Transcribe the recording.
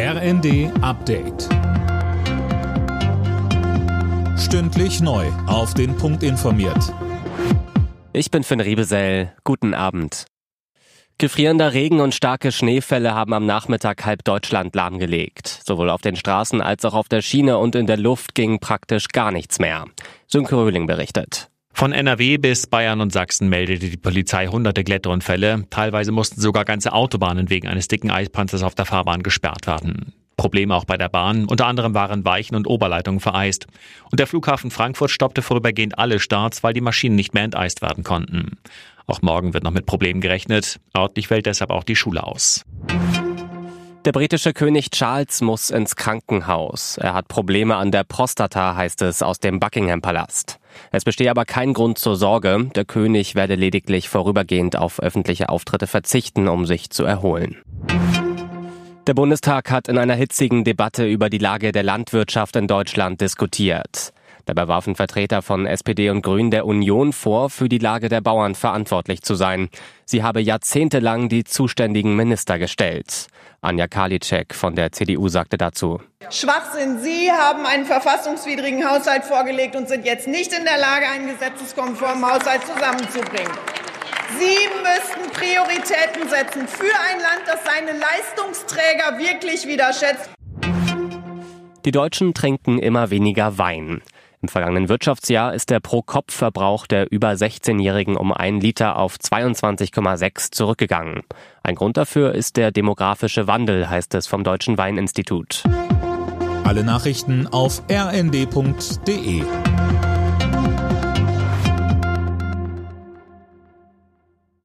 RND Update. Stündlich neu. Auf den Punkt informiert. Ich bin Finn Riebesell. Guten Abend. Gefrierender Regen und starke Schneefälle haben am Nachmittag halb Deutschland lahmgelegt. Sowohl auf den Straßen als auch auf der Schiene und in der Luft ging praktisch gar nichts mehr. Sönke Röhling berichtet. Von NRW bis Bayern und Sachsen meldete die Polizei hunderte Kletterunfälle. Teilweise mussten sogar ganze Autobahnen wegen eines dicken Eispanzers auf der Fahrbahn gesperrt werden. Probleme auch bei der Bahn. Unter anderem waren Weichen und Oberleitungen vereist. Und der Flughafen Frankfurt stoppte vorübergehend alle Starts, weil die Maschinen nicht mehr enteist werden konnten. Auch morgen wird noch mit Problemen gerechnet. Örtlich fällt deshalb auch die Schule aus. Der britische König Charles muss ins Krankenhaus. Er hat Probleme an der Prostata, heißt es aus dem Buckingham Palast. Es bestehe aber kein Grund zur Sorge. Der König werde lediglich vorübergehend auf öffentliche Auftritte verzichten, um sich zu erholen. Der Bundestag hat in einer hitzigen Debatte über die Lage der Landwirtschaft in Deutschland diskutiert. Dabei warfen Vertreter von SPD und Grünen der Union vor, für die Lage der Bauern verantwortlich zu sein. Sie habe jahrzehntelang die zuständigen Minister gestellt. Anja Karliczek von der CDU sagte dazu. Schwachsinn. Sie haben einen verfassungswidrigen Haushalt vorgelegt und sind jetzt nicht in der Lage, einen gesetzeskonformen Haushalt zusammenzubringen. Sie müssten Prioritäten setzen für ein Land, das seine Leistungsträger wirklich wieder schätzt. Die Deutschen trinken immer weniger Wein. Im vergangenen Wirtschaftsjahr ist der Pro-Kopf-Verbrauch der über 16-Jährigen um ein Liter auf 22,6 zurückgegangen. Ein Grund dafür ist der demografische Wandel, heißt es vom Deutschen Weininstitut. Alle Nachrichten auf rnd.de